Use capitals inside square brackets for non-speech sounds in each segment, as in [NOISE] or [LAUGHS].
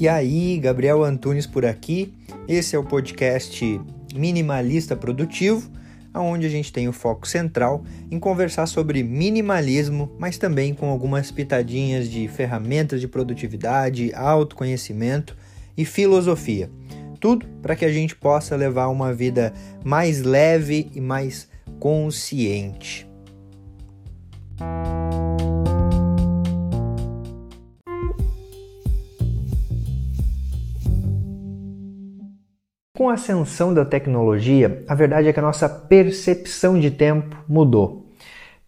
E aí, Gabriel Antunes por aqui. Esse é o podcast Minimalista Produtivo, onde a gente tem o foco central em conversar sobre minimalismo, mas também com algumas pitadinhas de ferramentas de produtividade, autoconhecimento e filosofia. Tudo para que a gente possa levar uma vida mais leve e mais consciente. Com a ascensão da tecnologia, a verdade é que a nossa percepção de tempo mudou.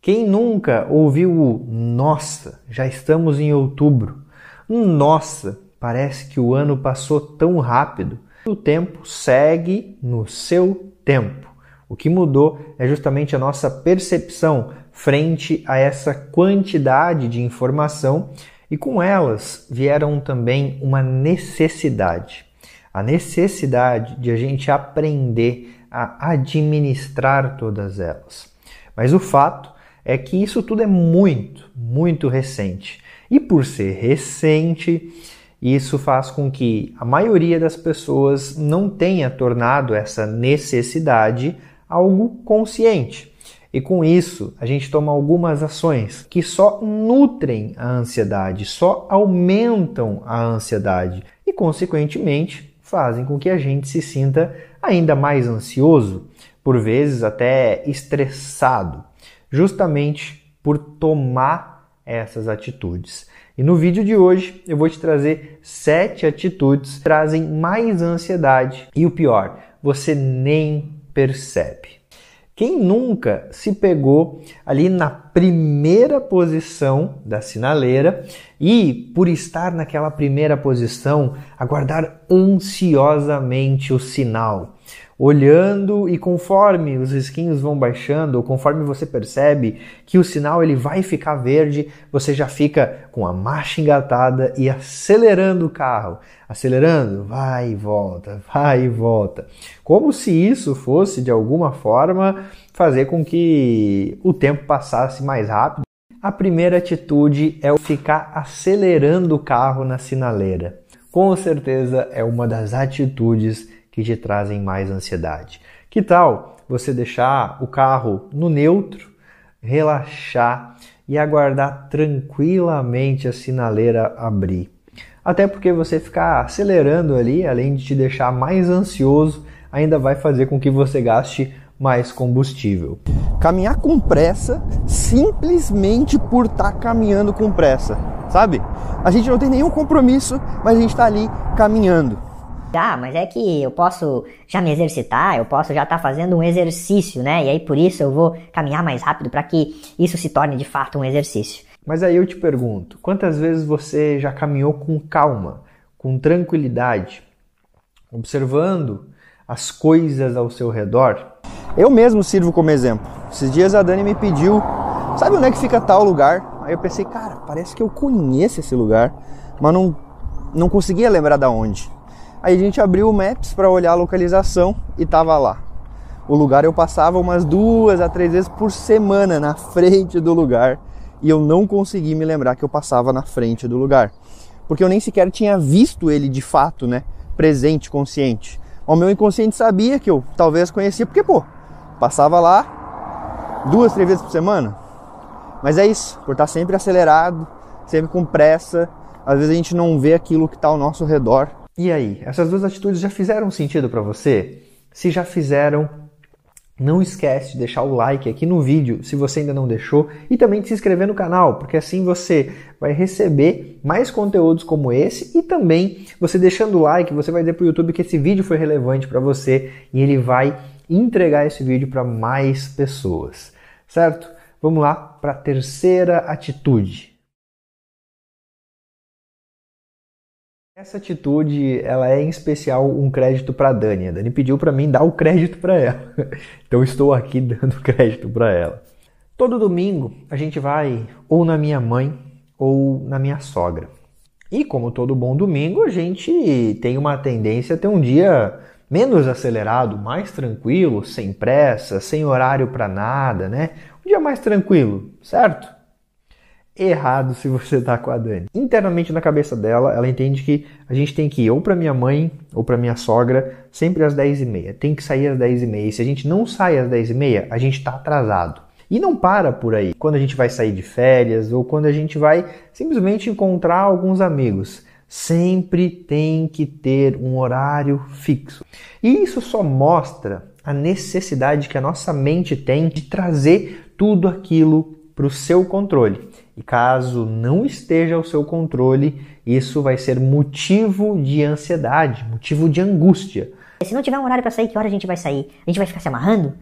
Quem nunca ouviu o nossa, já estamos em outubro? Nossa, parece que o ano passou tão rápido. O tempo segue no seu tempo. O que mudou é justamente a nossa percepção frente a essa quantidade de informação e com elas vieram também uma necessidade a necessidade de a gente aprender a administrar todas elas. Mas o fato é que isso tudo é muito, muito recente. E por ser recente, isso faz com que a maioria das pessoas não tenha tornado essa necessidade algo consciente. E com isso, a gente toma algumas ações que só nutrem a ansiedade, só aumentam a ansiedade e, consequentemente, fazem com que a gente se sinta ainda mais ansioso, por vezes até estressado, justamente por tomar essas atitudes. E no vídeo de hoje eu vou te trazer sete atitudes que trazem mais ansiedade e o pior, você nem percebe. Quem nunca se pegou ali na primeira posição da sinaleira e, por estar naquela primeira posição, aguardar ansiosamente o sinal? Olhando e conforme os risquinhos vão baixando, ou conforme você percebe que o sinal ele vai ficar verde, você já fica com a marcha engatada e acelerando o carro, acelerando, vai e volta, vai e volta, como se isso fosse de alguma forma fazer com que o tempo passasse mais rápido. A primeira atitude é ficar acelerando o carro na sinaleira. Com certeza é uma das atitudes que te trazem mais ansiedade. Que tal você deixar o carro no neutro, relaxar e aguardar tranquilamente a sinaleira abrir? Até porque você ficar acelerando ali, além de te deixar mais ansioso, ainda vai fazer com que você gaste mais combustível. Caminhar com pressa simplesmente por estar tá caminhando com pressa, sabe? A gente não tem nenhum compromisso, mas a gente está ali caminhando. Ah, mas é que eu posso já me exercitar, eu posso já estar tá fazendo um exercício, né? E aí por isso eu vou caminhar mais rápido para que isso se torne de fato um exercício. Mas aí eu te pergunto, quantas vezes você já caminhou com calma, com tranquilidade, observando as coisas ao seu redor? Eu mesmo sirvo como exemplo. Esses dias a Dani me pediu, sabe onde é que fica tal lugar? Aí eu pensei, cara, parece que eu conheço esse lugar, mas não, não conseguia lembrar da onde. Aí a gente abriu o Maps para olhar a localização e tava lá. O lugar eu passava umas duas a três vezes por semana na frente do lugar e eu não consegui me lembrar que eu passava na frente do lugar, porque eu nem sequer tinha visto ele de fato, né, presente, consciente. O meu inconsciente sabia que eu talvez conhecia, porque pô, passava lá duas, três vezes por semana. Mas é isso, por estar sempre acelerado, sempre com pressa, às vezes a gente não vê aquilo que está ao nosso redor e aí, essas duas atitudes já fizeram sentido para você? Se já fizeram, não esquece de deixar o like aqui no vídeo se você ainda não deixou e também de se inscrever no canal, porque assim você vai receber mais conteúdos como esse e também você deixando o like, você vai dizer para o YouTube que esse vídeo foi relevante para você e ele vai entregar esse vídeo para mais pessoas, certo? Vamos lá para a terceira atitude. Essa atitude, ela é em especial um crédito para Dani. A Dani pediu para mim dar o crédito para ela. [LAUGHS] Então estou aqui [LAUGHS] dando crédito para ela. Todo domingo a gente vai ou na minha mãe ou na minha sogra. E como todo bom domingo, a gente tem uma tendência a ter um dia menos acelerado, mais tranquilo, sem pressa, sem horário para nada, né? Um dia mais tranquilo, certo? Errado se você está com a Dani. Internamente na cabeça dela, ela entende que a gente tem que ir ou para minha mãe ou para minha sogra sempre às 10h30. Tem que sair às 10h30. E se a gente não sai às 10h30, a gente está atrasado. E não para por aí. Quando a gente vai sair de férias ou quando a gente vai simplesmente encontrar alguns amigos. Sempre tem que ter um horário fixo. E isso só mostra a necessidade que a nossa mente tem de trazer tudo aquilo para o seu controle. E caso não esteja ao seu controle, isso vai ser motivo de ansiedade, motivo de angústia. Se não tiver um horário para sair, que hora a gente vai sair? A gente vai ficar se amarrando?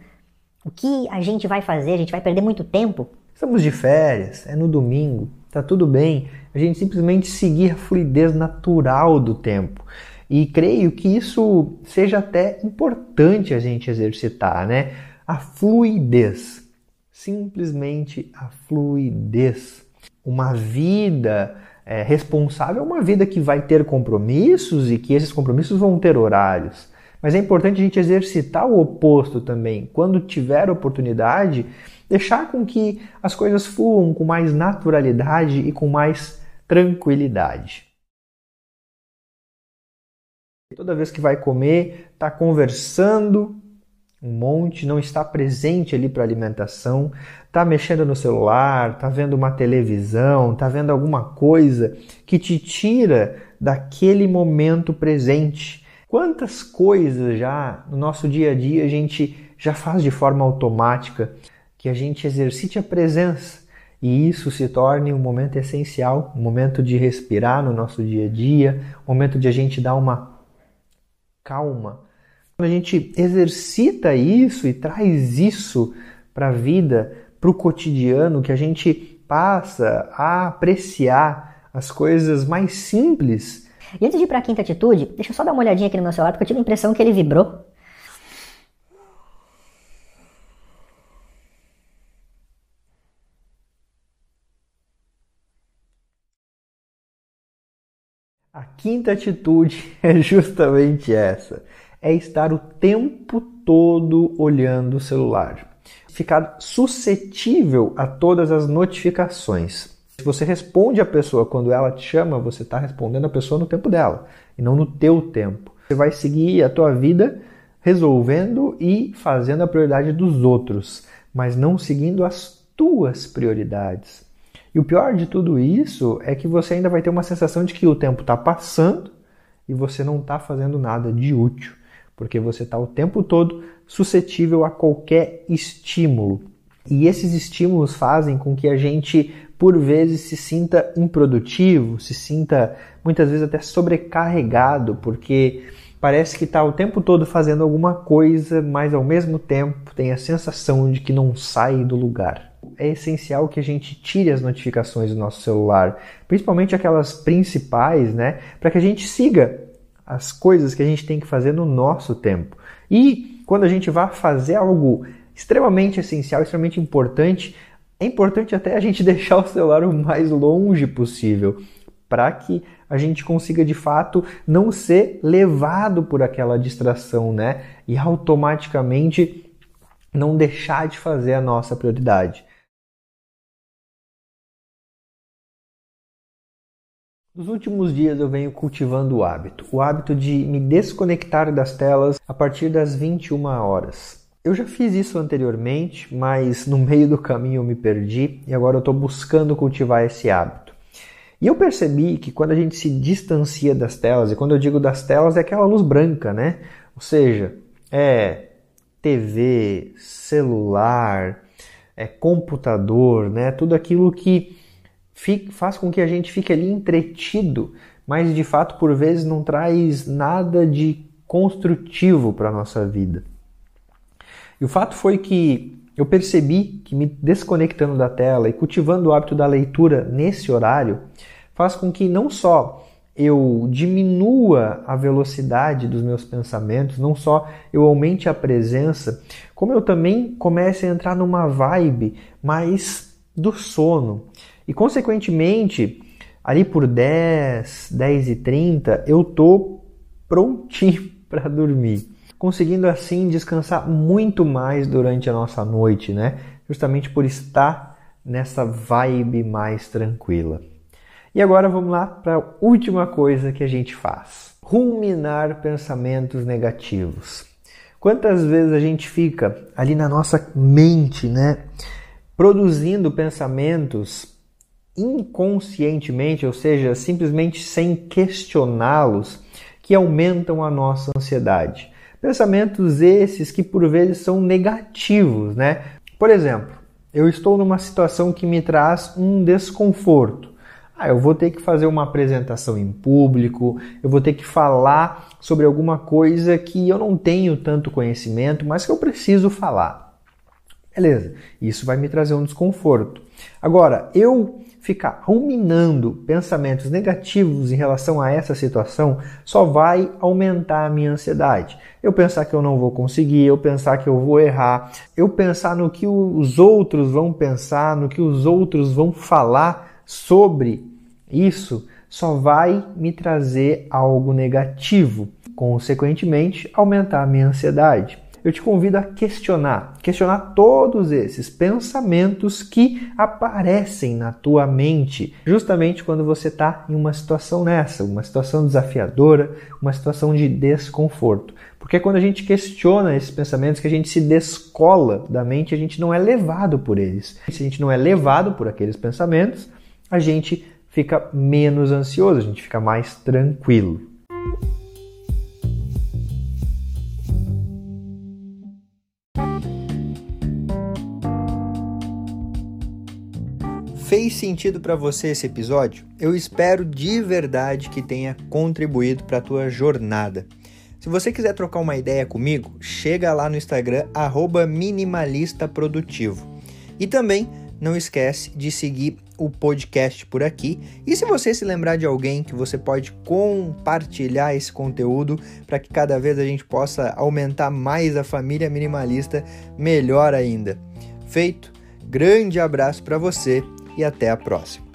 O que a gente vai fazer? A gente vai perder muito tempo? Estamos de férias, é no domingo, tá tudo bem. A gente simplesmente seguir a fluidez natural do tempo. E creio que isso seja até importante a gente exercitar, né? A fluidez. Simplesmente a fluidez. Uma vida é, responsável é uma vida que vai ter compromissos e que esses compromissos vão ter horários. Mas é importante a gente exercitar o oposto também. Quando tiver oportunidade, deixar com que as coisas fluam com mais naturalidade e com mais tranquilidade. Toda vez que vai comer, está conversando um monte, não está presente ali para alimentação, está mexendo no celular, está vendo uma televisão, está vendo alguma coisa que te tira daquele momento presente. Quantas coisas já no nosso dia a dia a gente já faz de forma automática que a gente exercite a presença e isso se torne um momento essencial, um momento de respirar no nosso dia a dia, um momento de a gente dar uma calma. Quando a gente exercita isso e traz isso para a vida, para o cotidiano, que a gente passa a apreciar as coisas mais simples. E antes de ir para a quinta atitude, deixa eu só dar uma olhadinha aqui no meu celular, porque eu tive a impressão que ele vibrou. A quinta atitude [LAUGHS] é justamente essa: é estar o tempo todo olhando o celular. Ficar suscetível a todas as notificações. Se você responde a pessoa quando ela te chama, você está respondendo a pessoa no tempo dela e não no teu tempo. Você vai seguir a tua vida resolvendo e fazendo a prioridade dos outros, mas não seguindo as tuas prioridades. E o pior de tudo isso é que você ainda vai ter uma sensação de que o tempo está passando e você não está fazendo nada de útil, porque você está o tempo todo suscetível a qualquer estímulo. E esses estímulos fazem com que a gente, por vezes, se sinta improdutivo, se sinta muitas vezes até sobrecarregado, porque parece que está o tempo todo fazendo alguma coisa, mas ao mesmo tempo tem a sensação de que não sai do lugar é essencial que a gente tire as notificações do nosso celular, principalmente aquelas principais, né, para que a gente siga as coisas que a gente tem que fazer no nosso tempo. E quando a gente vai fazer algo extremamente essencial, extremamente importante, é importante até a gente [LAUGHS] deixar o celular o mais longe possível, para que a gente consiga de fato não ser levado por aquela distração, né? E automaticamente não deixar de fazer a nossa prioridade. Nos últimos dias eu venho cultivando o hábito, o hábito de me desconectar das telas a partir das 21 horas. Eu já fiz isso anteriormente, mas no meio do caminho eu me perdi e agora eu estou buscando cultivar esse hábito. E eu percebi que quando a gente se distancia das telas, e quando eu digo das telas é aquela luz branca, né? Ou seja, é TV, celular, é computador, né? Tudo aquilo que faz com que a gente fique ali entretido, mas de fato por vezes não traz nada de construtivo para a nossa vida. E o fato foi que eu percebi que me desconectando da tela e cultivando o hábito da leitura nesse horário faz com que não só eu diminua a velocidade dos meus pensamentos, não só eu aumente a presença, como eu também comece a entrar numa vibe mais do sono. E consequentemente, ali por 10, 10 e 30, eu tô prontinho [LAUGHS] para dormir, conseguindo assim descansar muito mais durante a nossa noite, né? Justamente por estar nessa vibe mais tranquila. E agora vamos lá para a última coisa que a gente faz: ruminar pensamentos negativos. Quantas vezes a gente fica ali na nossa mente, né, produzindo pensamentos inconscientemente, ou seja, simplesmente sem questioná-los, que aumentam a nossa ansiedade. Pensamentos esses que por vezes são negativos, né? Por exemplo, eu estou numa situação que me traz um desconforto. Ah, eu vou ter que fazer uma apresentação em público, eu vou ter que falar sobre alguma coisa que eu não tenho tanto conhecimento, mas que eu preciso falar. Beleza, isso vai me trazer um desconforto. Agora, eu ficar ruminando pensamentos negativos em relação a essa situação só vai aumentar a minha ansiedade. Eu pensar que eu não vou conseguir, eu pensar que eu vou errar, eu pensar no que os outros vão pensar, no que os outros vão falar sobre isso, só vai me trazer algo negativo, consequentemente aumentar a minha ansiedade eu te convido a questionar, questionar todos esses pensamentos que aparecem na tua mente, justamente quando você está em uma situação nessa, uma situação desafiadora, uma situação de desconforto. Porque é quando a gente questiona esses pensamentos que a gente se descola da mente, a gente não é levado por eles. Se a gente não é levado por aqueles pensamentos, a gente fica menos ansioso, a gente fica mais tranquilo. Fez sentido para você esse episódio? Eu espero de verdade que tenha contribuído para a tua jornada. Se você quiser trocar uma ideia comigo, chega lá no Instagram @minimalistaprodutivo. E também não esquece de seguir o podcast por aqui. E se você se lembrar de alguém que você pode compartilhar esse conteúdo para que cada vez a gente possa aumentar mais a família minimalista, melhor ainda. Feito. Grande abraço para você e até a próxima.